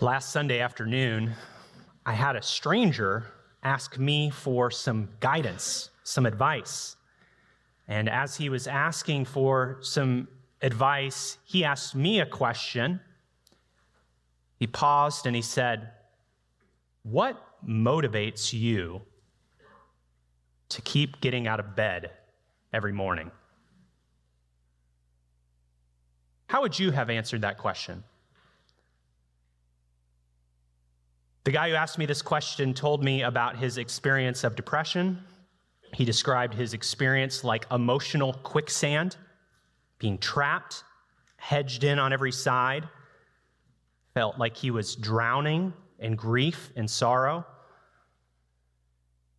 Last Sunday afternoon, I had a stranger ask me for some guidance, some advice. And as he was asking for some advice, he asked me a question. He paused and he said, What motivates you to keep getting out of bed every morning? How would you have answered that question? The guy who asked me this question told me about his experience of depression. He described his experience like emotional quicksand, being trapped, hedged in on every side, felt like he was drowning in grief and sorrow.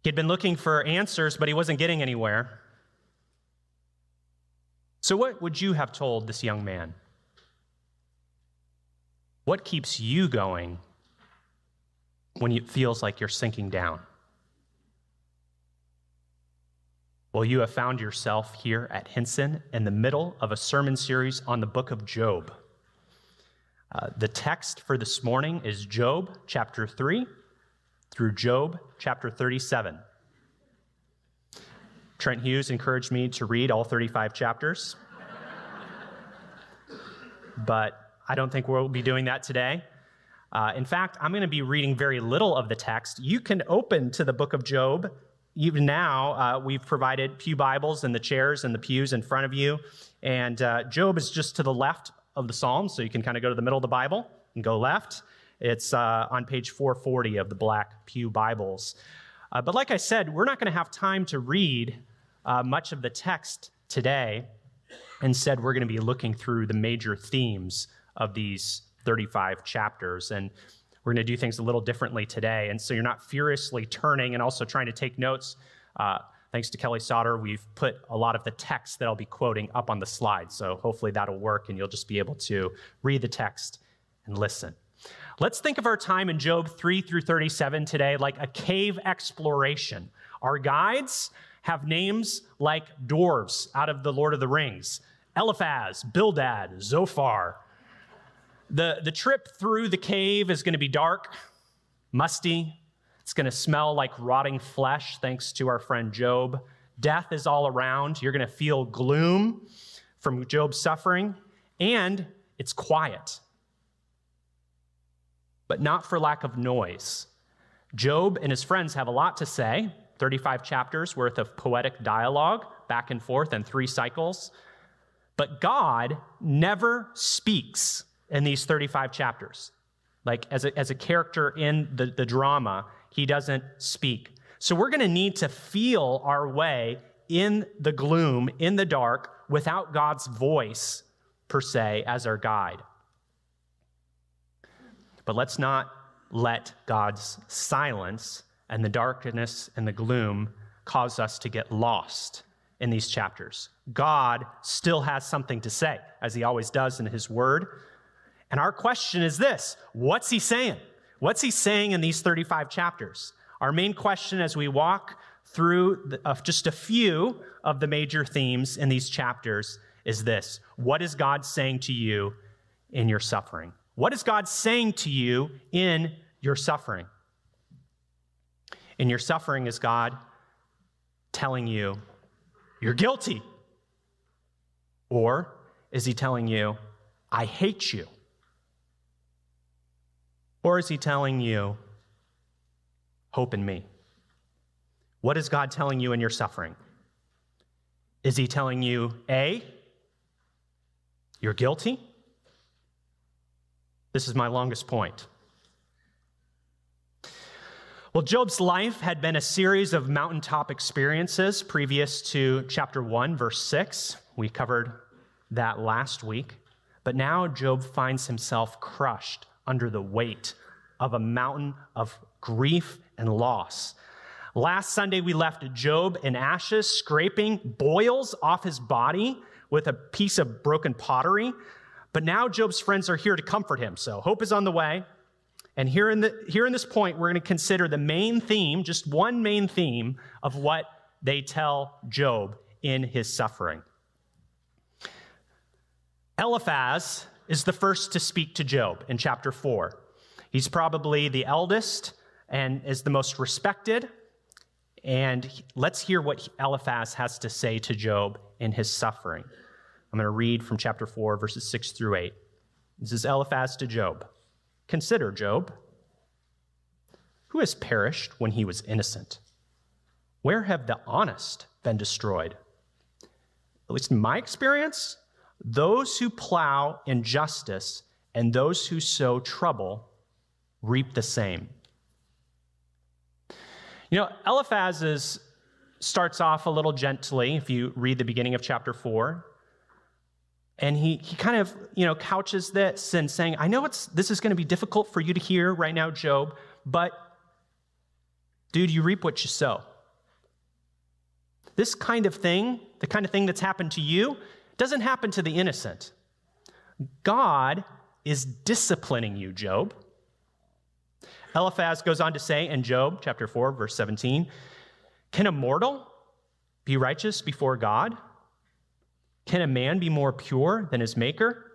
He had been looking for answers, but he wasn't getting anywhere. So, what would you have told this young man? What keeps you going when it feels like you're sinking down? Well, you have found yourself here at Hinson in the middle of a sermon series on the book of Job. Uh, the text for this morning is Job chapter 3 through Job chapter 37. Trent Hughes encouraged me to read all 35 chapters, but I don't think we'll be doing that today. Uh, in fact, I'm going to be reading very little of the text. You can open to the book of Job. Even now, uh, we've provided Pew Bibles in the chairs and the pews in front of you. And uh, Job is just to the left of the Psalms, so you can kind of go to the middle of the Bible and go left. It's uh, on page 440 of the Black Pew Bibles. Uh, but like I said, we're not going to have time to read uh, much of the text today. Instead, we're going to be looking through the major themes of these 35 chapters. And we're going to do things a little differently today. And so you're not furiously turning and also trying to take notes. Uh, thanks to Kelly Sauter, we've put a lot of the text that I'll be quoting up on the slide. So hopefully that'll work and you'll just be able to read the text and listen. Let's think of our time in Job 3 through 37 today like a cave exploration. Our guides have names like dwarves out of the Lord of the Rings Eliphaz, Bildad, Zophar. The, the trip through the cave is going to be dark, musty. It's going to smell like rotting flesh, thanks to our friend Job. Death is all around. You're going to feel gloom from Job's suffering, and it's quiet. But not for lack of noise. Job and his friends have a lot to say 35 chapters worth of poetic dialogue back and forth and three cycles. But God never speaks in these 35 chapters. Like as a, as a character in the, the drama, he doesn't speak. So we're going to need to feel our way in the gloom, in the dark, without God's voice, per se, as our guide. But let's not let God's silence and the darkness and the gloom cause us to get lost in these chapters. God still has something to say, as he always does in his word. And our question is this What's he saying? What's he saying in these 35 chapters? Our main question as we walk through the, uh, just a few of the major themes in these chapters is this What is God saying to you in your suffering? What is God saying to you in your suffering? In your suffering, is God telling you you're guilty? Or is he telling you, I hate you? Or is he telling you, hope in me? What is God telling you in your suffering? Is he telling you, A, you're guilty? This is my longest point. Well, Job's life had been a series of mountaintop experiences previous to chapter 1, verse 6. We covered that last week. But now Job finds himself crushed under the weight of a mountain of grief and loss. Last Sunday, we left Job in ashes, scraping boils off his body with a piece of broken pottery. But now Job's friends are here to comfort him. So hope is on the way. And here in, the, here in this point, we're going to consider the main theme, just one main theme of what they tell Job in his suffering. Eliphaz is the first to speak to Job in chapter 4. He's probably the eldest and is the most respected. And let's hear what Eliphaz has to say to Job in his suffering. I'm going to read from chapter 4, verses 6 through 8. This is Eliphaz to Job. Consider, Job, who has perished when he was innocent? Where have the honest been destroyed? At least in my experience, those who plow injustice and those who sow trouble reap the same. You know, Eliphaz is, starts off a little gently if you read the beginning of chapter 4. And he, he kind of, you know, couches this and saying, I know it's, this is going to be difficult for you to hear right now, Job, but dude, you reap what you sow. This kind of thing, the kind of thing that's happened to you, doesn't happen to the innocent. God is disciplining you, Job. Eliphaz goes on to say in Job chapter 4, verse 17 Can a mortal be righteous before God? Can a man be more pure than his maker?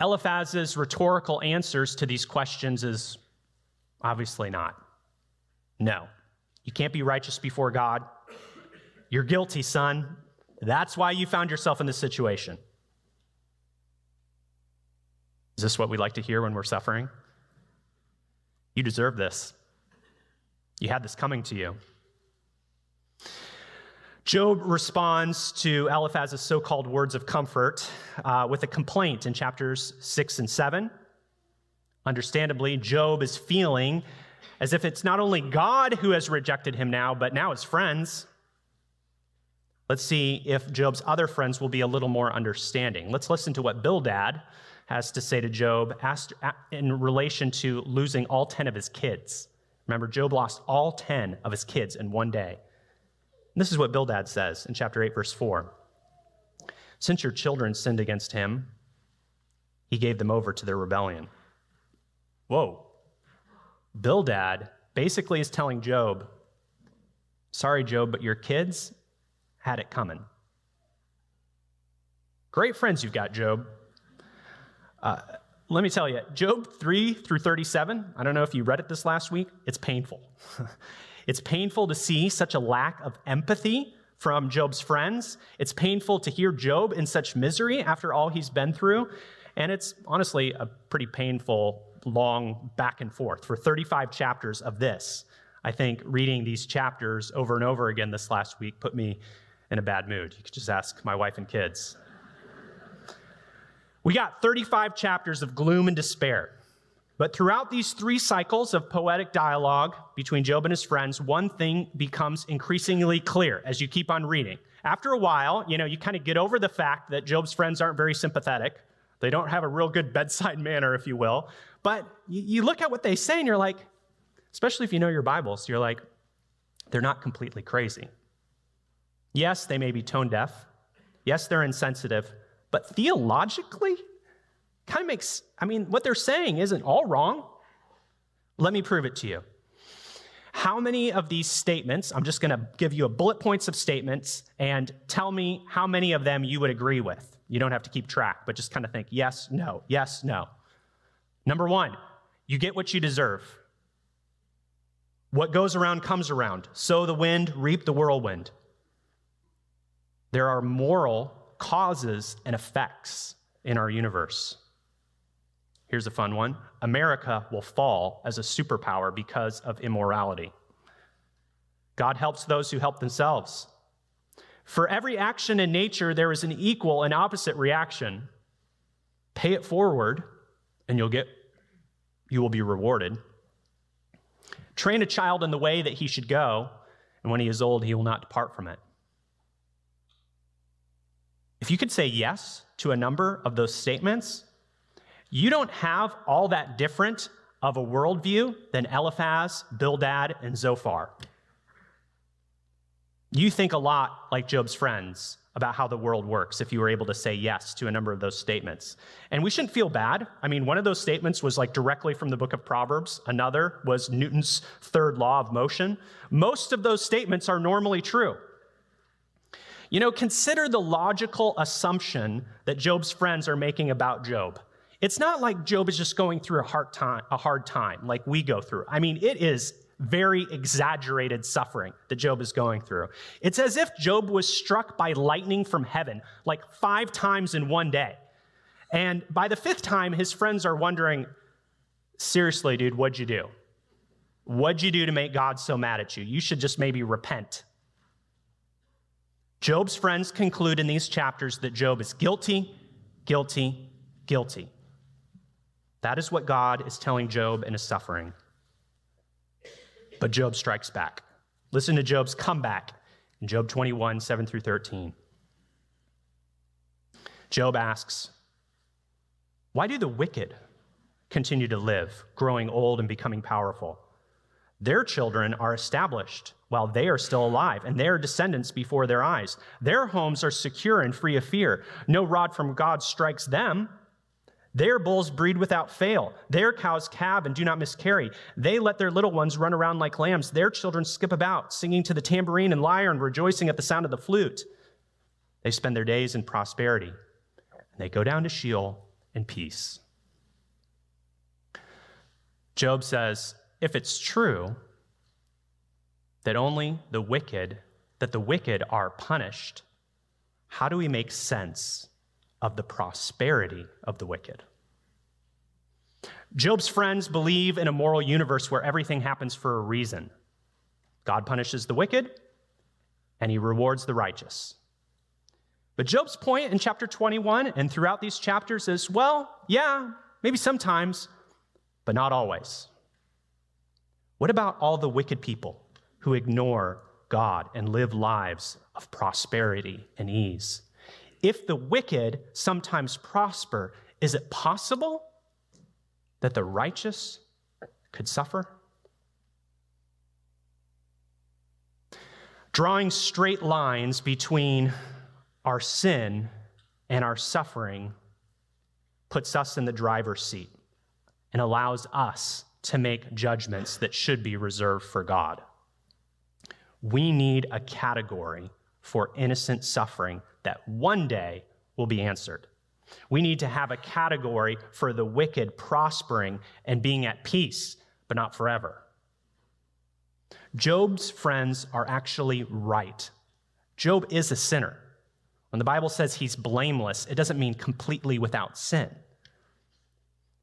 Eliphaz's rhetorical answers to these questions is obviously not. No. You can't be righteous before God. You're guilty, son. That's why you found yourself in this situation. Is this what we like to hear when we're suffering? You deserve this. You had this coming to you. Job responds to Eliphaz's so called words of comfort uh, with a complaint in chapters 6 and 7. Understandably, Job is feeling as if it's not only God who has rejected him now, but now his friends. Let's see if Job's other friends will be a little more understanding. Let's listen to what Bildad has to say to Job in relation to losing all 10 of his kids. Remember, Job lost all 10 of his kids in one day. This is what Bildad says in chapter 8, verse 4. Since your children sinned against him, he gave them over to their rebellion. Whoa. Bildad basically is telling Job, sorry, Job, but your kids had it coming. Great friends you've got, Job. Uh, let me tell you, Job 3 through 37, I don't know if you read it this last week, it's painful. it's painful to see such a lack of empathy from Job's friends. It's painful to hear Job in such misery after all he's been through. And it's honestly a pretty painful, long back and forth for 35 chapters of this. I think reading these chapters over and over again this last week put me in a bad mood. You could just ask my wife and kids. We got 35 chapters of gloom and despair. But throughout these three cycles of poetic dialogue between Job and his friends, one thing becomes increasingly clear as you keep on reading. After a while, you know, you kind of get over the fact that Job's friends aren't very sympathetic. They don't have a real good bedside manner, if you will. But you look at what they say and you're like, especially if you know your Bibles, you're like, they're not completely crazy. Yes, they may be tone deaf. Yes, they're insensitive. But theologically, kind of makes, I mean, what they're saying isn't all wrong. Let me prove it to you. How many of these statements, I'm just going to give you a bullet points of statements and tell me how many of them you would agree with. You don't have to keep track, but just kind of think yes, no, yes, no. Number one, you get what you deserve. What goes around comes around. Sow the wind, reap the whirlwind. There are moral causes and effects in our universe. Here's a fun one America will fall as a superpower because of immorality. God helps those who help themselves. For every action in nature, there is an equal and opposite reaction. Pay it forward, and you'll get, you will be rewarded. Train a child in the way that he should go, and when he is old, he will not depart from it. If you could say yes to a number of those statements, you don't have all that different of a worldview than Eliphaz, Bildad, and Zophar. You think a lot like Job's friends about how the world works if you were able to say yes to a number of those statements. And we shouldn't feel bad. I mean, one of those statements was like directly from the book of Proverbs, another was Newton's third law of motion. Most of those statements are normally true. You know, consider the logical assumption that Job's friends are making about Job. It's not like Job is just going through a hard time, a hard time like we go through. I mean, it is very exaggerated suffering that Job is going through. It's as if Job was struck by lightning from heaven like five times in one day. And by the fifth time, his friends are wondering, seriously, dude, what'd you do? What'd you do to make God so mad at you? You should just maybe repent. Job's friends conclude in these chapters that Job is guilty, guilty, guilty. That is what God is telling Job in his suffering. But Job strikes back. Listen to Job's comeback in Job 21, 7 through 13. Job asks, Why do the wicked continue to live, growing old and becoming powerful? Their children are established while they are still alive, and their descendants before their eyes. Their homes are secure and free of fear. No rod from God strikes them. Their bulls breed without fail. Their cows calve and do not miscarry. They let their little ones run around like lambs. Their children skip about, singing to the tambourine and lyre and rejoicing at the sound of the flute. They spend their days in prosperity, and they go down to Sheol in peace. Job says, if it's true that only the wicked, that the wicked are punished, how do we make sense of the prosperity of the wicked. Job's friends believe in a moral universe where everything happens for a reason. God punishes the wicked, and he rewards the righteous. But Job's point in chapter 21 and throughout these chapters is well, yeah, maybe sometimes, but not always. What about all the wicked people who ignore God and live lives of prosperity and ease? if the wicked sometimes prosper, is it possible that the righteous could suffer? Drawing straight lines between our sin and our suffering puts us in the driver's seat and allows us to make judgments that should be reserved for God. We need a category for innocent suffering that one day will be answered. We need to have a category for the wicked prospering and being at peace, but not forever. Job's friends are actually right. Job is a sinner. When the Bible says he's blameless, it doesn't mean completely without sin.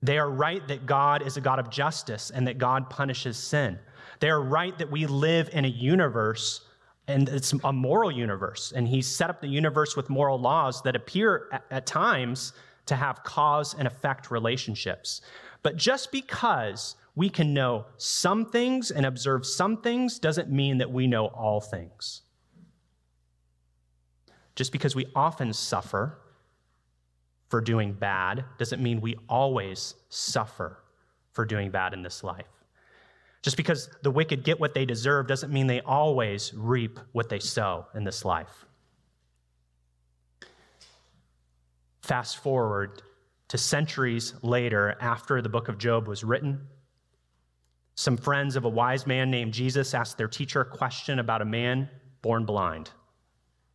They are right that God is a God of justice and that God punishes sin. They are right that we live in a universe and it's a moral universe. And he set up the universe with moral laws that appear at, at times to have cause and effect relationships. But just because we can know some things and observe some things doesn't mean that we know all things. Just because we often suffer for doing bad doesn't mean we always suffer for doing bad in this life. Just because the wicked get what they deserve doesn't mean they always reap what they sow in this life. Fast forward to centuries later, after the book of Job was written, some friends of a wise man named Jesus asked their teacher a question about a man born blind.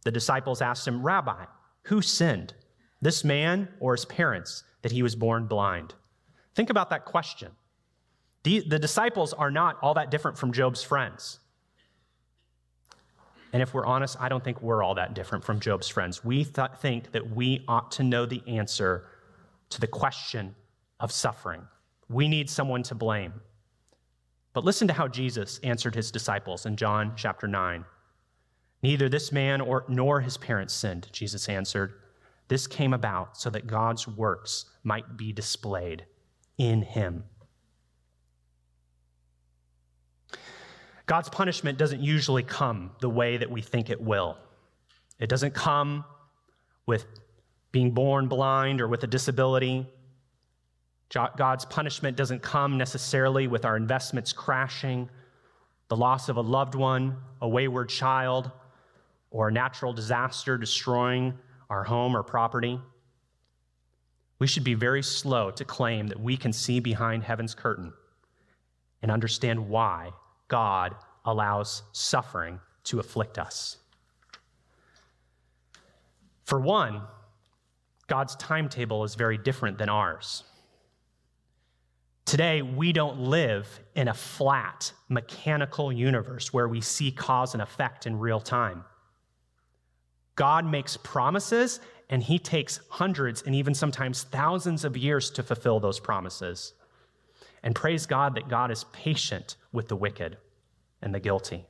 The disciples asked him, Rabbi, who sinned, this man or his parents, that he was born blind? Think about that question. The, disciples are not all that different from Job's friends. And if we're honest, I don't think we're all that different from Job's friends. We th- think that we ought to know the answer to the question of suffering. We need someone to blame. But listen to how Jesus answered his disciples in John chapter 9. Neither this man or, nor his parents sinned, Jesus answered. This came about so that God's works might be displayed in him. God's punishment doesn't usually come the way that we think it will. It doesn't come with being born blind or with a disability. God's punishment doesn't come necessarily with our investments crashing, the loss of a loved one, a wayward child, or a natural disaster destroying our home or property. We should be very slow to claim that we can see behind heaven's curtain and understand why God allows suffering to afflict us. For one, God's timetable is very different than ours. Today, we don't live in a flat, mechanical universe where we see cause and effect in real time. God makes promises, and He takes hundreds and even sometimes thousands of years to fulfill those promises. And praise God that God is patient with the wicked and the guilty.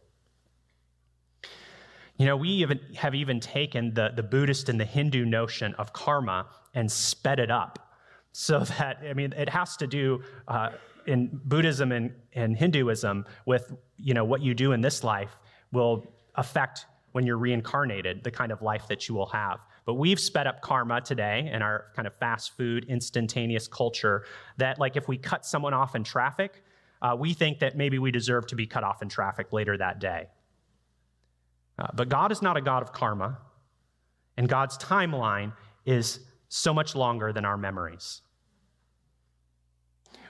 You know, we even have even taken the, the Buddhist and the Hindu notion of karma and sped it up so that, I mean, it has to do uh, in Buddhism and, and Hinduism with, you know, what you do in this life will affect when you're reincarnated, the kind of life that you will have. But we've sped up karma today in our kind of fast food, instantaneous culture that, like, if we cut someone off in traffic, uh, we think that maybe we deserve to be cut off in traffic later that day. Uh, but God is not a God of karma, and God's timeline is so much longer than our memories.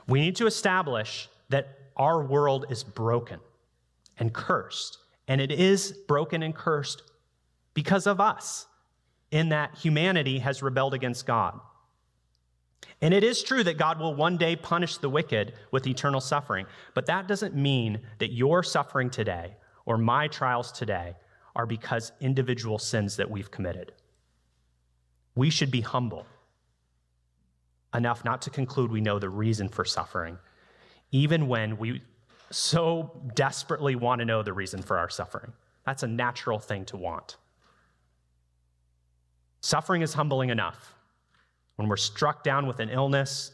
We need to establish that our world is broken and cursed, and it is broken and cursed because of us, in that humanity has rebelled against God. And it is true that God will one day punish the wicked with eternal suffering, but that doesn't mean that your suffering today or my trials today are because individual sins that we've committed. We should be humble enough not to conclude we know the reason for suffering, even when we so desperately want to know the reason for our suffering. That's a natural thing to want. Suffering is humbling enough. When we're struck down with an illness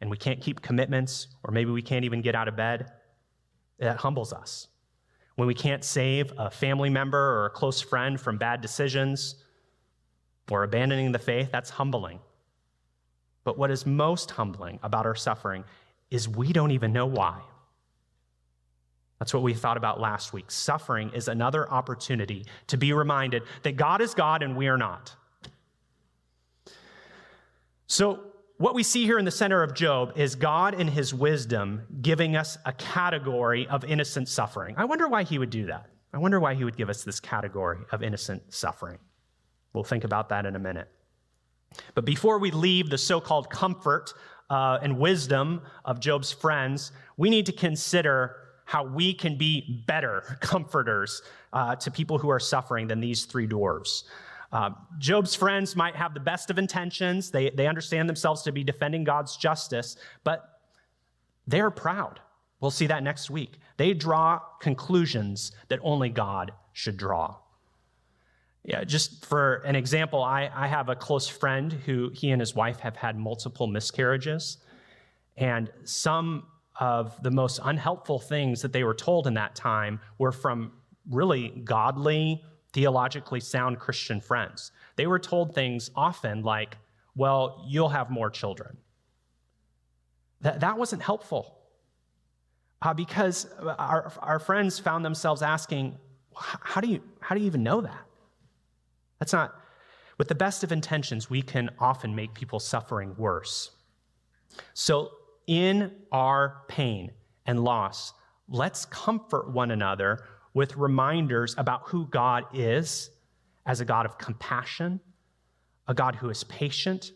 and we can't keep commitments, or maybe we can't even get out of bed, that humbles us. When we can't save a family member or a close friend from bad decisions or abandoning the faith, that's humbling. But what is most humbling about our suffering is we don't even know why. That's what we thought about last week. Suffering is another opportunity to be reminded that God is God and we are not. So, what we see here in the center of Job is God in his wisdom giving us a category of innocent suffering. I wonder why he would do that. I wonder why he would give us this category of innocent suffering. We'll think about that in a minute. But before we leave the so called comfort uh, and wisdom of Job's friends, we need to consider how we can be better comforters uh, to people who are suffering than these three dwarves. Uh, Job's friends might have the best of intentions. They, they understand themselves to be defending God's justice, but they are proud. We'll see that next week. They draw conclusions that only God should draw. Yeah, just for an example, I, I have a close friend who he and his wife have had multiple miscarriages. And some of the most unhelpful things that they were told in that time were from really godly, theologically sound Christian friends. They were told things often like, well, you'll have more children. That, that wasn't helpful uh, because our, our friends found themselves asking, how do, you, how do you even know that? That's not, with the best of intentions, we can often make people suffering worse. So, in our pain and loss, let's comfort one another with reminders about who God is as a God of compassion, a God who is patient,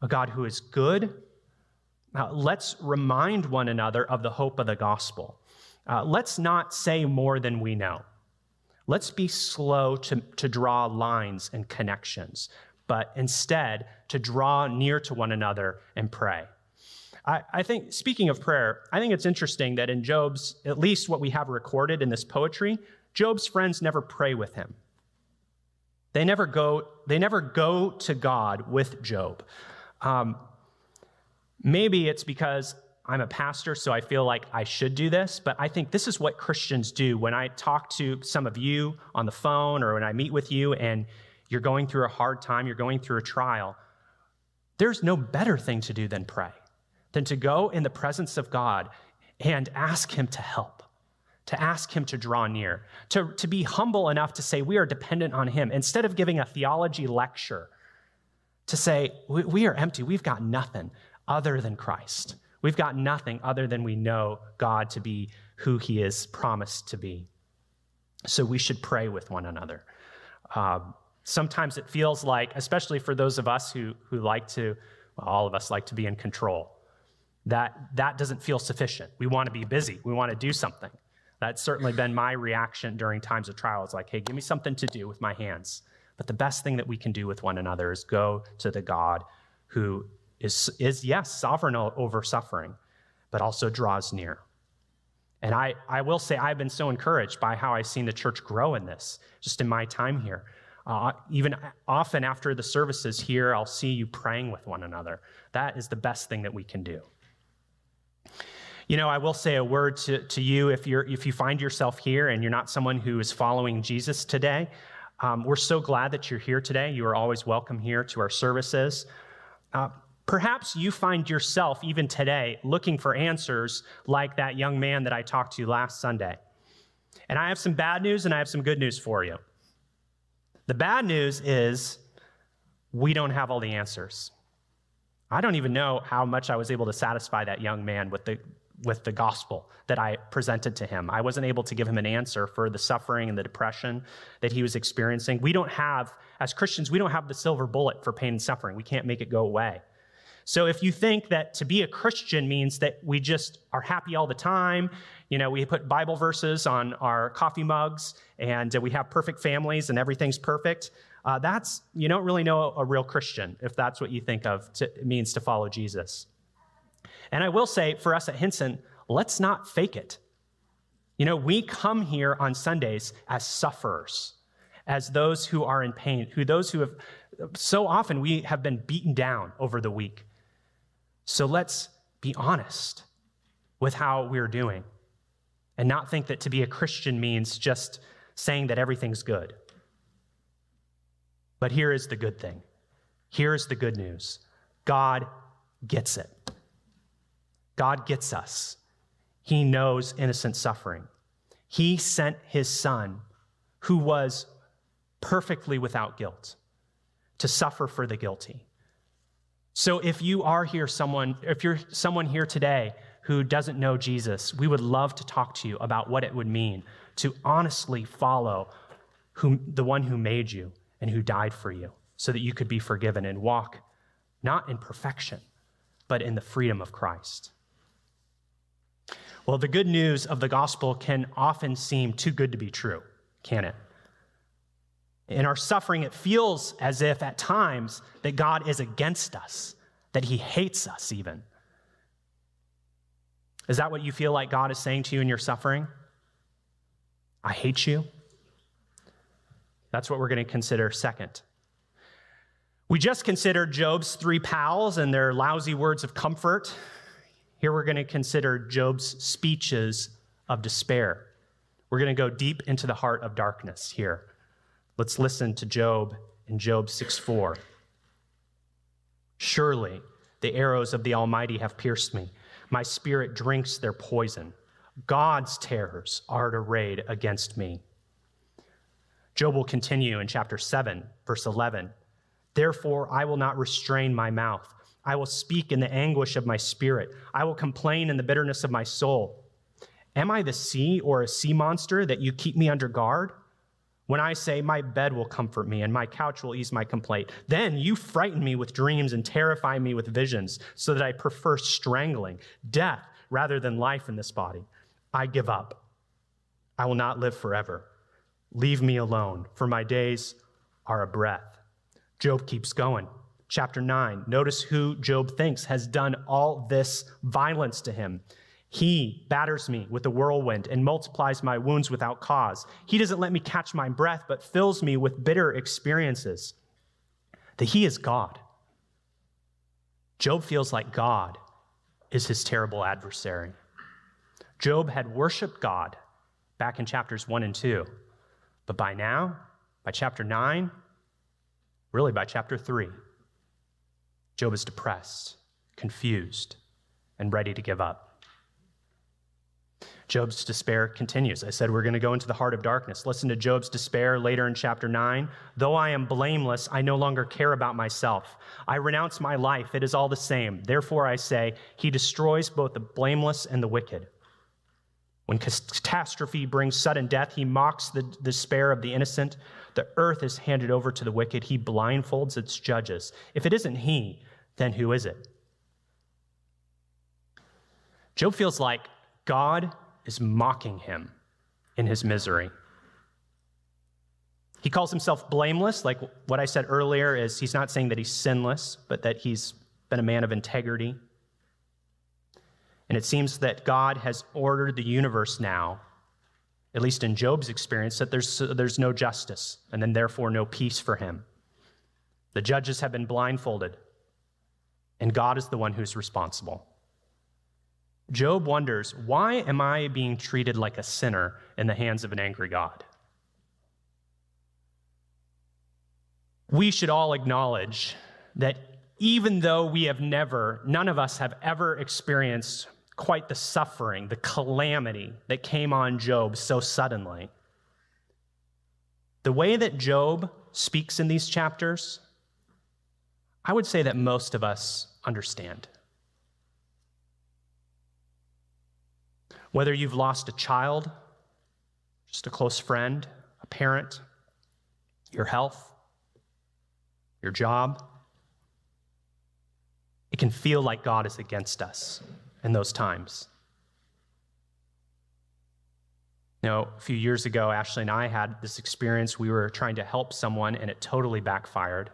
a God who is good. Uh, let's remind one another of the hope of the gospel. Uh, let's not say more than we know. Let's be slow to, to draw lines and connections, but instead to draw near to one another and pray. I, I, think, speaking of prayer, I think it's interesting that in Job's, at least what we have recorded in this poetry, Job's friends never pray with him. They never go, they never go to God with Job. Um, maybe it's because I'm a pastor, so I feel like I should do this, but I think this is what Christians do. When I talk to some of you on the phone or when I meet with you and you're going through a hard time, you're going through a trial, there's no better thing to do than pray, than to go in the presence of God and ask Him to help, to ask Him to draw near, to, to be humble enough to say we are dependent on Him. Instead of giving a theology lecture, to say we, we are empty, we've got nothing other than Christ. We've got nothing other than we know God to be who he is promised to be. So we should pray with one another. Um, sometimes it feels like, especially for those of us who, who like to, well, all of us like to be in control. That that doesn't feel sufficient. We want to be busy. We want to do something. That's certainly been my reaction during times of trial. It's like, hey, give me something to do with my hands. But the best thing that we can do with one another is go to the God who is, is yes, sovereign over suffering, but also draws near. And I, I will say, I've been so encouraged by how I've seen the church grow in this, just in my time here. Uh, even often after the services here, I'll see you praying with one another. That is the best thing that we can do. You know, I will say a word to, to you if, you're, if you find yourself here and you're not someone who is following Jesus today. Um, we're so glad that you're here today. You are always welcome here to our services. Uh, perhaps you find yourself, even today, looking for answers like that young man that I talked to last Sunday. And I have some bad news and I have some good news for you. The bad news is we don't have all the answers. I don't even know how much I was able to satisfy that young man with the, with the gospel that I presented to him. I wasn't able to give him an answer for the suffering and the depression that he was experiencing. We don't have, as Christians, we don't have the silver bullet for pain and suffering. We can't make it go away. So if you think that to be a Christian means that we just are happy all the time, you know, we put Bible verses on our coffee mugs and we have perfect families and everything's perfect, uh, that's, you don't really know a real Christian if that's what you think of to, means to follow Jesus. And I will say for us at Hinson, let's not fake it. You know, we come here on Sundays as sufferers, as those who are in pain, who those who have so often we have been beaten down over the week. So let's be honest with how we're doing and not think that to be a Christian means just saying that everything's good. But here is the good thing. Here is the good news God gets it. God gets us. He knows innocent suffering. He sent his son, who was perfectly without guilt, to suffer for the guilty. So if you are here someone if you're someone here today who doesn't know Jesus, we would love to talk to you about what it would mean to honestly follow whom, the one who made you and who died for you so that you could be forgiven and walk not in perfection, but in the freedom of Christ. Well, the good news of the gospel can often seem too good to be true, can it? In our suffering, it feels as if at times that God is against us, that he hates us even. Is that what you feel like God is saying to you in your suffering? I hate you. That's what we're going to consider second. We just considered Job's three pals and their lousy words of comfort. Here we're going to consider Job's speeches of despair. We're going to go deep into the heart of darkness here. Let's listen to Job in Job 6 4. Surely the arrows of the Almighty have pierced me. My spirit drinks their poison. God's terrors are arrayed against me. Job will continue in chapter 7, verse 11. Therefore, I will not restrain my mouth. I will speak in the anguish of my spirit. I will complain in the bitterness of my soul. Am I the sea or a sea monster that you keep me under guard? When I say, My bed will comfort me and my couch will ease my complaint, then you frighten me with dreams and terrify me with visions, so that I prefer strangling, death, rather than life in this body. I give up. I will not live forever. Leave me alone, for my days are a breath. Job keeps going. Chapter 9. Notice who Job thinks has done all this violence to him. He batters me with the whirlwind and multiplies my wounds without cause. He doesn't let me catch my breath, but fills me with bitter experiences. That he is God. Job feels like God is his terrible adversary. Job had worshiped God back in chapters 1 and 2. But by now, by chapter 9, really by chapter 3, Job is depressed, confused, and ready to give up. Job's despair continues. I said we're going to go into the heart of darkness. Listen to Job's despair later in chapter 9. Though I am blameless, I no longer care about myself. I renounce my life. It is all the same. Therefore, I say, He destroys both the blameless and the wicked. When catastrophe brings sudden death, he mocks the despair of the innocent. The earth is handed over to the wicked. He blindfolds its judges. If it isn't he, then who is it? Job feels like God is mocking him in his misery. He calls himself blameless, like what I said earlier is he's not saying that he's sinless, but that he's been a man of integrity. And it seems that God has ordered the universe now, at least in Job's experience, that there's, there's no justice and then therefore no peace for him. The judges have been blindfolded, and God is the one who's responsible. Job wonders, why am I being treated like a sinner in the hands of an angry God? We should all acknowledge that even though we have never, none of us have ever experienced quite the suffering, the calamity that came on Job so suddenly, the way that Job speaks in these chapters, I would say that most of us understand. Whether you've lost a child, just a close friend, a parent, your health, your job, it can feel like God is against us in those times. You know, a few years ago, Ashley and I had this experience. We were trying to help someone, and it totally backfired.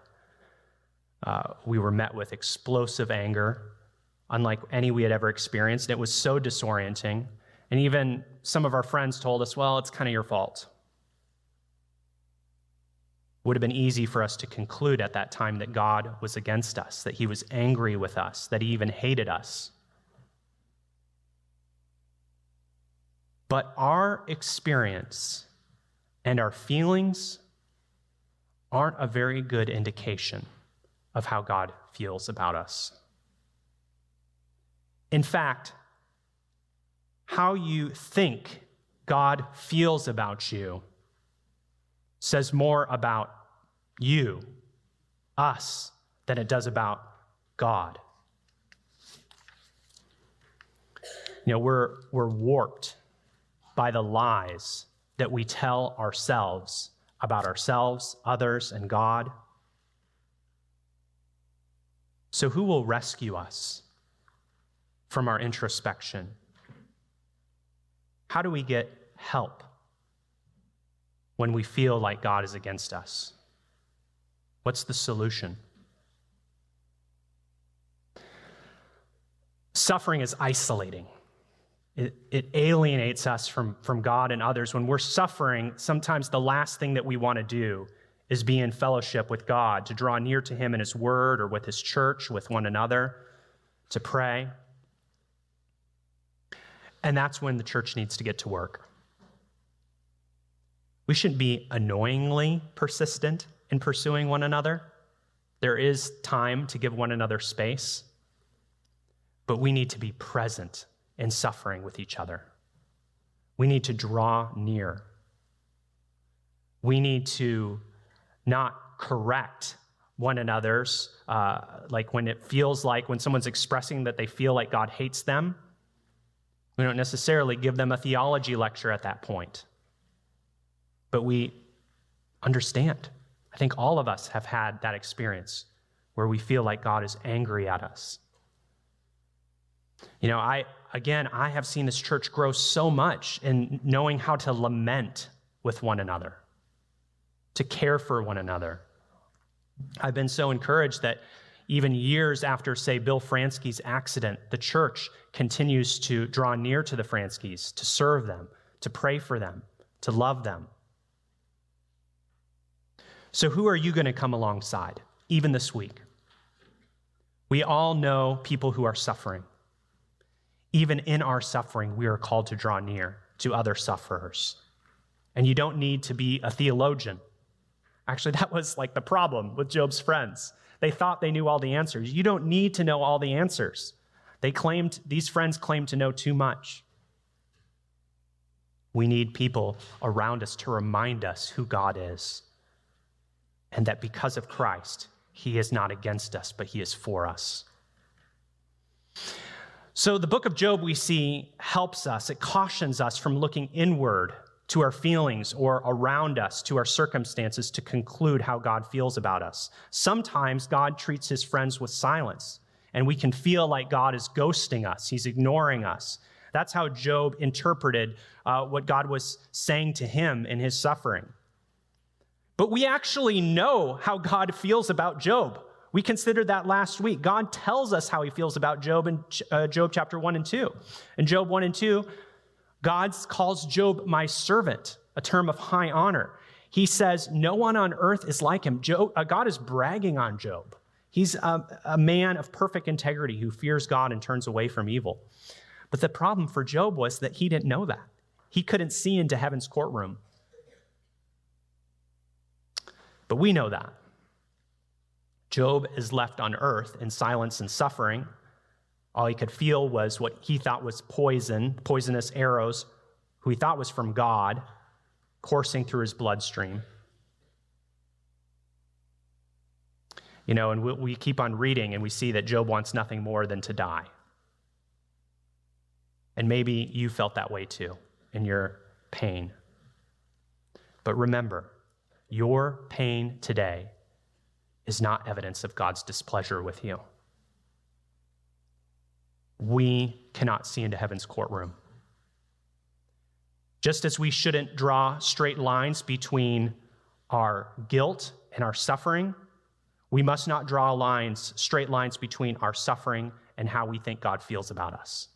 Uh, we were met with explosive anger, unlike any we had ever experienced. It was so disorienting. And even some of our friends told us, well, it's kind of your fault. Would have been easy for us to conclude at that time that God was against us, that he was angry with us, that he even hated us. But our experience and our feelings aren't a very good indication of how God feels about us. In fact, how you think God feels about you says more about you, us, than it does about God. You know, we're, we're warped by the lies that we tell ourselves about ourselves, others, and God. So, who will rescue us from our introspection? How do we get help when we feel like God is against us? What's the solution? Suffering is isolating. It, it, alienates us from, from God and others. When we're suffering, sometimes the last thing that we want to do is be in fellowship with God, to draw near to Him in His Word or with His church, with one another, to pray. And that's when the church needs to get to work. We shouldn't be annoyingly persistent in pursuing one another. There is time to give one another space, but we need to be present in suffering with each other. We need to draw near. We need to not correct one another's, uh, like when it feels like when someone's expressing that they feel like God hates them, we don't necessarily give them a theology lecture at that point. But we understand. I think all of us have had that experience where we feel like God is angry at us. You know, I, again, I have seen this church grow so much in knowing how to lament with one another, to care for one another. I've been so encouraged that even years after, say, Bill Fransky's accident, the church continues to draw near to the Franskys, to serve them, to pray for them, to love them. So, who are you going to come alongside, even this week? We all know people who are suffering. Even in our suffering, we are called to draw near to other sufferers. And you don't need to be a theologian. Actually, that was like the problem with Job's friends. They thought they knew all the answers. You don't need to know all the answers. They claimed, these friends claimed to know too much. We need people around us to remind us who God is and that because of Christ, he is not against us, but he is for us. So, the book of Job we see helps us, it cautions us from looking inward to our feelings or around us, to our circumstances, to conclude how God feels about us. Sometimes God treats his friends with silence. and we can feel like God is ghosting us, He's ignoring us. That's how Job interpreted uh, what God was saying to him in his suffering. But we actually know how God feels about Job. We considered that last week. God tells us how he feels about Job in uh, Job chapter 1 and 2. In Job 1 and 2, God calls Job my servant, a term of high honor. He says, No one on earth is like him. Job, uh, God is bragging on Job. He's a, a man of perfect integrity who fears God and turns away from evil. But the problem for Job was that he didn't know that. He couldn't see into heaven's courtroom. But we know that. Job is left on earth in silence and suffering. All he could feel was what he thought was poison, poisonous arrows, who he thought was from God, coursing through his bloodstream. You know, and we keep on reading and we see that Job wants nothing more than to die. And maybe you felt that way too in your pain. But remember, your pain today is not evidence of God's displeasure with you. We cannot see into heaven's courtroom. Just as we shouldn't draw straight lines between our guilt and our suffering, we must not draw lines, straight lines between our suffering and how we think God feels about us.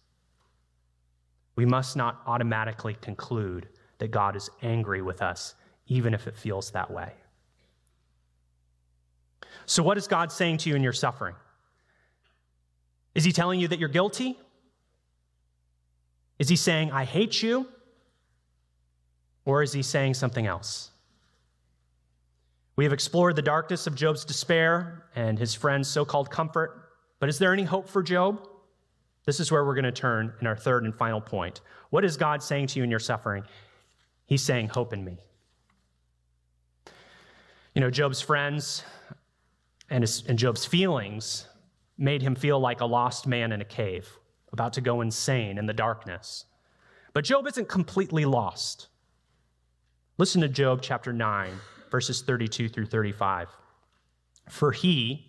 We must not automatically conclude that God is angry with us even if it feels that way. So, what is God saying to you in your suffering? Is He telling you that you're guilty? Is He saying, I hate you? Or is He saying something else? We have explored the darkness of Job's despair and his friend's so called comfort, but is there any hope for Job? This is where we're going to turn in our third and final point. What is God saying to you in your suffering? He's saying, Hope in me. You know, Job's friends and, his, and Job's feelings made him feel like a lost man in a cave, about to go insane in the darkness. But Job isn't completely lost. Listen to Job chapter 9, verses 32 through 35. For he,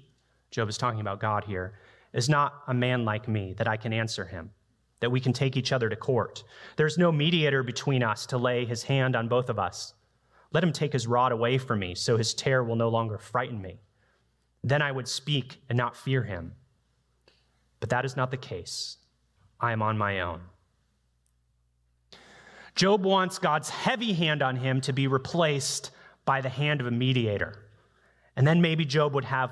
Job is talking about God here, is not a man like me that I can answer him, that we can take each other to court. There's no mediator between us to lay his hand on both of us. Let him take his rod away from me, so his terror will no longer frighten me. Then I would speak and not fear him. But that is not the case. I am on my own. Job wants God's heavy hand on him to be replaced by the hand of a mediator. And then maybe Job would have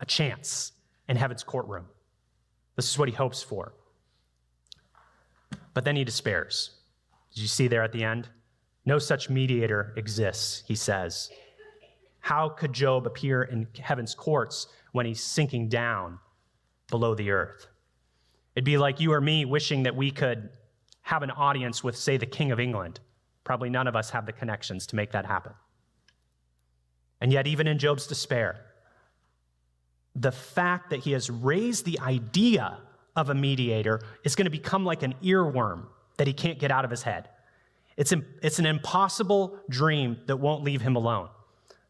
a chance in heaven's courtroom. This is what he hopes for. But then he despairs. Did you see there at the end? No such mediator exists, he says. How could Job appear in heaven's courts when he's sinking down below the earth? It'd be like you or me wishing that we could have an audience with, say, the King of England. Probably none of us have the connections to make that happen. And yet, even in Job's despair, the fact that he has raised the idea of a mediator is going to become like an earworm that he can't get out of his head. It's, it's an impossible dream that won't leave him alone.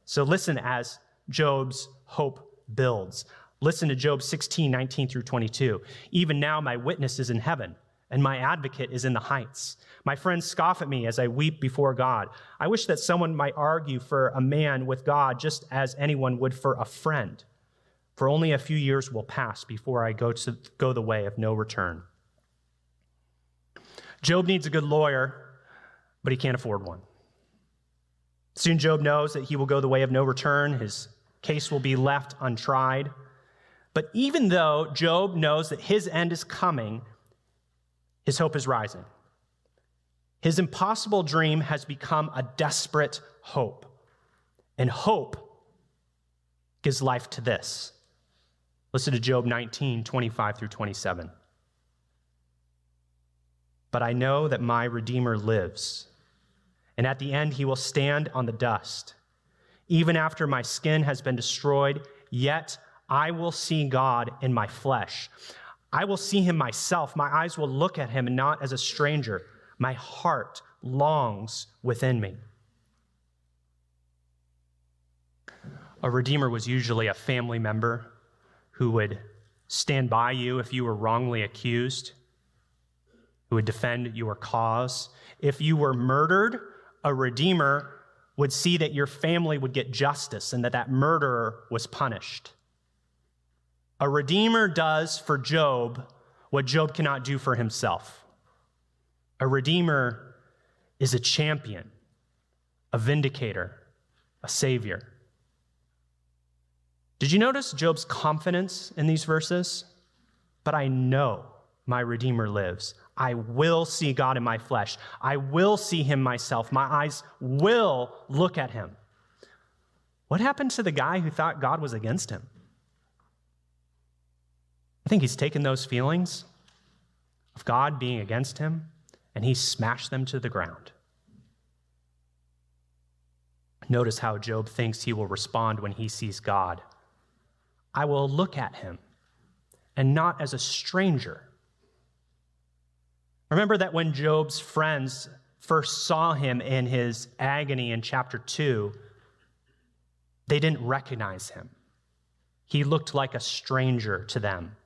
So listen as Job's hope builds. Listen to Job 16, 19 through 22. Even now, my witness is in heaven, and my advocate is in the heights. My friends scoff at me as I weep before God. I wish that someone might argue for a man with God just as anyone would for a friend. For only a few years will pass before I go, to, go the way of no return. Job needs a good lawyer but he can't afford one. Soon Job knows that he will go the way of no return. His case will be left untried. But even though Job knows that his end is coming, his hope is rising. His impossible dream has become a desperate hope. And hope gives life to this. Listen to Job 19, 25 through 27. But I know that my Redeemer lives and at the end he will stand on the dust. Even after my skin has been destroyed, yet I will see God in my flesh. I will see him myself. My eyes will look at him and not as a stranger. My heart longs within me. A redeemer was usually a family member who would stand by you if you were wrongly accused, who would defend your cause. If you were murdered, a redeemer would see that your family would get justice and that that murderer was punished. A redeemer does for Job what Job cannot do for himself. A redeemer is a champion, a vindicator, a savior. Did you notice Job's confidence in these verses? But I know my Redeemer lives. I will see God in my flesh. I will see him myself. My eyes will look at him. What happened to the guy who thought God was against him? I think he's taken those feelings of God being against him and he smashed them to the ground. Notice how Job thinks he will respond when he sees God. I will look at him and not as a stranger. Remember that when Job's friends first saw him in his agony in chapter 2, they didn't recognize him. He looked like a stranger to them.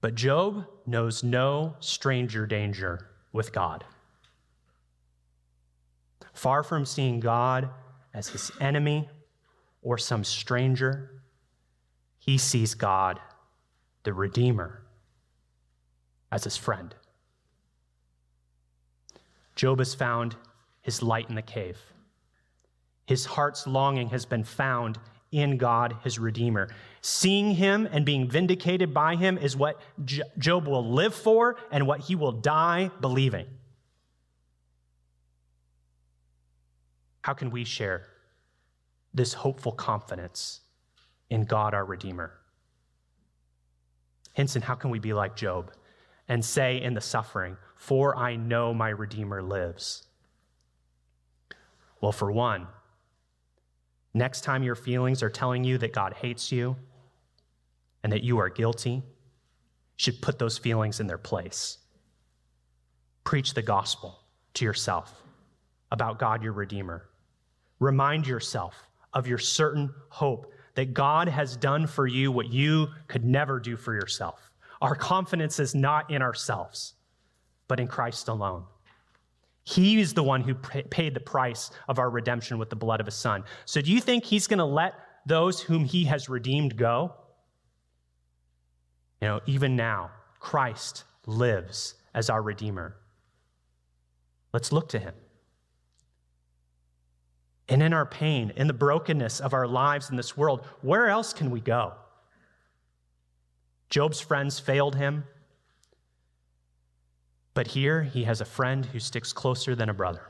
But Job knows no stranger danger with God. Far from seeing God as his enemy or some stranger, he sees God, the Redeemer, as his friend. Job has found his light in the cave. His heart's longing has been found in God, his Redeemer. Seeing him and being vindicated by him is what Job will live for and what he will die believing. How can we share this hopeful confidence in God, our Redeemer? Henson, how can we be like Job and say in the suffering, For I know my Redeemer lives? Well, for one, Next time your feelings are telling you that God hates you and that you are guilty, should put those feelings in their place. Preach the gospel to yourself about God, your Redeemer. Remind yourself of your certain hope that God has done for you what you could never do for yourself. Our confidence is not in ourselves, but in Christ alone. He is the one who paid the price of our redemption with the blood of his son. So do you think he's going to let those whom he has redeemed go? You know, even now, Christ lives as our Redeemer. Let's look to him. And in our pain, in the brokenness of our lives in this world, where else can we go? Job's friends failed him. But here he has a friend who sticks closer than a brother.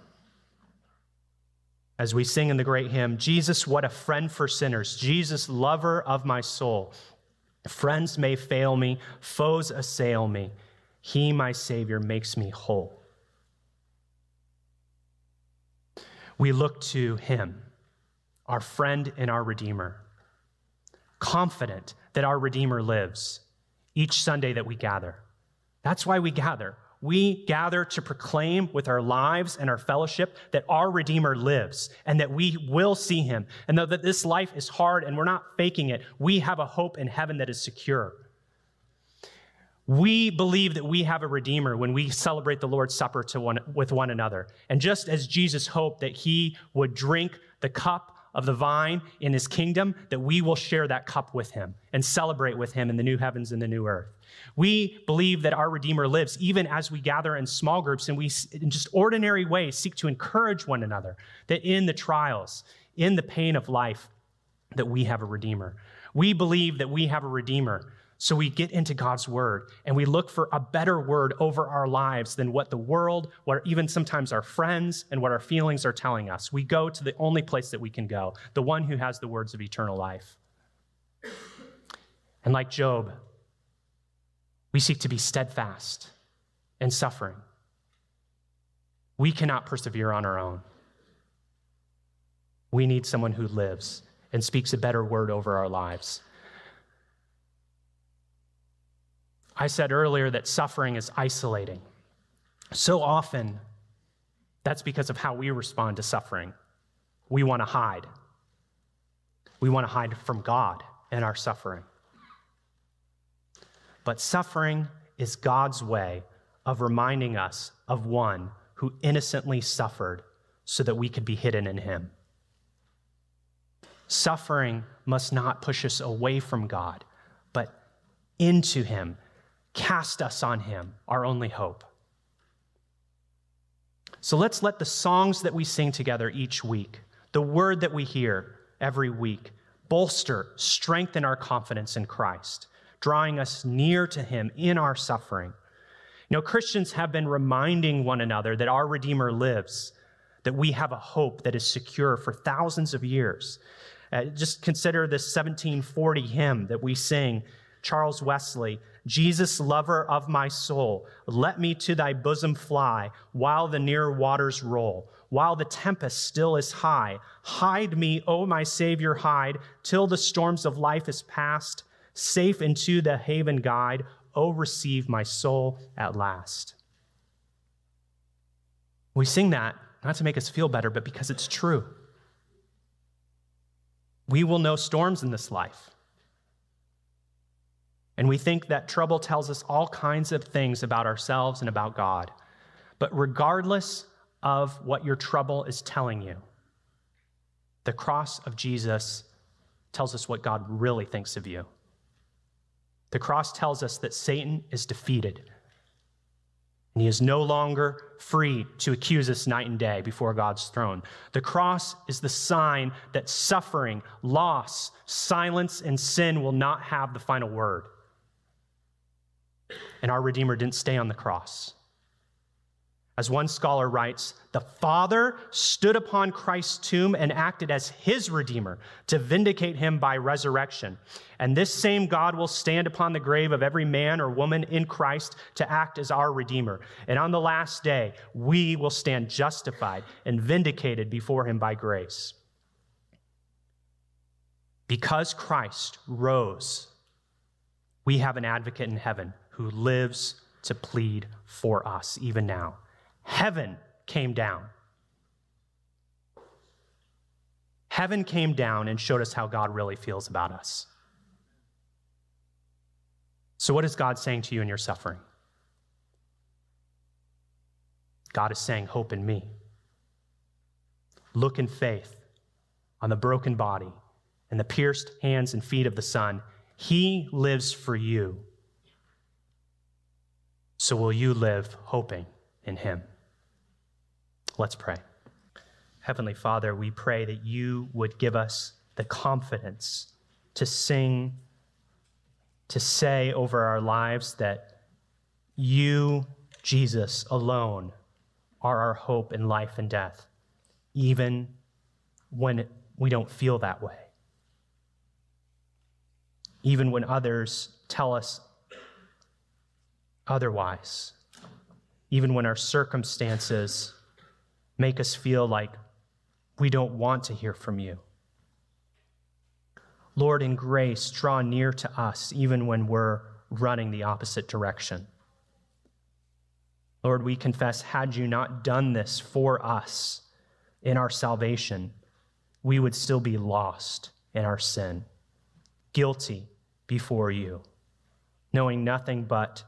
As we sing in the great hymn, Jesus, what a friend for sinners, Jesus, lover of my soul. Friends may fail me, foes assail me. He, my Savior, makes me whole. We look to him, our friend and our Redeemer, confident that our Redeemer lives each Sunday that we gather. That's why we gather we gather to proclaim with our lives and our fellowship that our Redeemer lives and that we will see him. And though that this life is hard and we're not faking it, we have a hope in heaven that is secure. We believe that we have a Redeemer when we celebrate the Lord's Supper to one, with one another. And just as Jesus hoped that he would drink the cup of the vine in his kingdom, that we will share that cup with him and celebrate with him in the new heavens and the new earth. We believe that our Redeemer lives even as we gather in small groups and we, in just ordinary ways, seek to encourage one another that in the trials, in the pain of life, that we have a Redeemer. We believe that we have a Redeemer. So we get into God's word and we look for a better word over our lives than what the world, what even sometimes our friends and what our feelings are telling us. We go to the only place that we can go, the one who has the words of eternal life. And like Job, we seek to be steadfast in suffering. We cannot persevere on our own. We need someone who lives and speaks a better word over our lives. I said earlier that suffering is isolating. So often, that's because of how we respond to suffering. We want to hide. We want to hide from God and our suffering. But suffering is God's way of reminding us of one who innocently suffered so that we could be hidden in him. Suffering must not push us away from God, but into him, cast us on him, our only hope. So let's let the songs that we sing together each week, the word that we hear every week, bolster, strengthen our confidence in Christ, drawing us near to Him in our suffering. You know, Christians have been reminding one another that our Redeemer lives, that we have a hope that is secure for thousands of years. Uh, just consider this 1740 hymn that we sing, Charles Wesley, Jesus, lover of my soul, let me to thy bosom fly while the near waters roll, while the tempest still is high. Hide me, O my Savior, hide, till the storms of life is past. Safe into the haven guide, O receive my soul at last. We sing that not to make us feel better, but because it's true. We will know storms in this life. And we think that trouble tells us all kinds of things about ourselves and about God. But regardless of what your trouble is telling you, the cross of Jesus tells us what God really thinks of you. The cross tells us that Satan is defeated. And he is no longer free to accuse us night and day before God's throne. The cross is the sign that suffering, loss, silence, and sin will not have the final word and our Redeemer didn't stay on the cross. As one scholar writes, the Father stood upon Christ's tomb and acted as his Redeemer to vindicate him by resurrection. And this same God will stand upon the grave of every man or woman in Christ to act as our Redeemer. And on the last day, we will stand justified and vindicated before him by grace. Because Christ rose, we have an advocate in heaven who lives to plead for us even now. Heaven came down. Heaven came down and showed us how God really feels about us. So, what is God saying to you in your suffering? God is saying, Hope in me. Look in faith on the broken body and the pierced hands and feet of the Son. He lives for you. So will you live hoping in him? Let's pray. Heavenly Father, we pray that you would give us the confidence to sing, to say over our lives that you, Jesus, alone are our hope in life and death, even when we don't feel that way. Even when others tell us otherwise, even when our circumstances make us feel like we don't want to hear from you. Lord, in grace, draw near to us even when we're running the opposite direction. Lord, we confess, had you not done this for us in our salvation, we would still be lost in our sin, guilty before you, knowing nothing but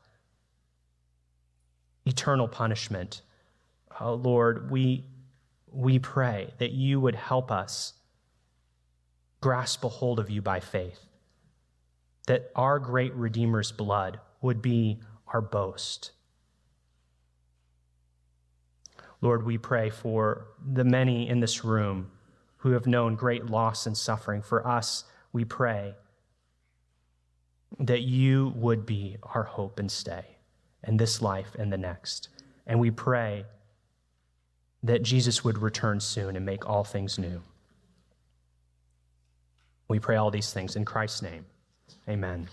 eternal punishment. Oh, Lord, we, we pray that you would help us grasp a hold of you by faith, that our great Redeemer's blood would be our boast. Lord, we pray for the many in this room who have known great loss and suffering. For us, we pray that you would be our hope and stay and this life and the next. And we pray that Jesus would return soon and make all things new. We pray all these things in Christ's name. Amen.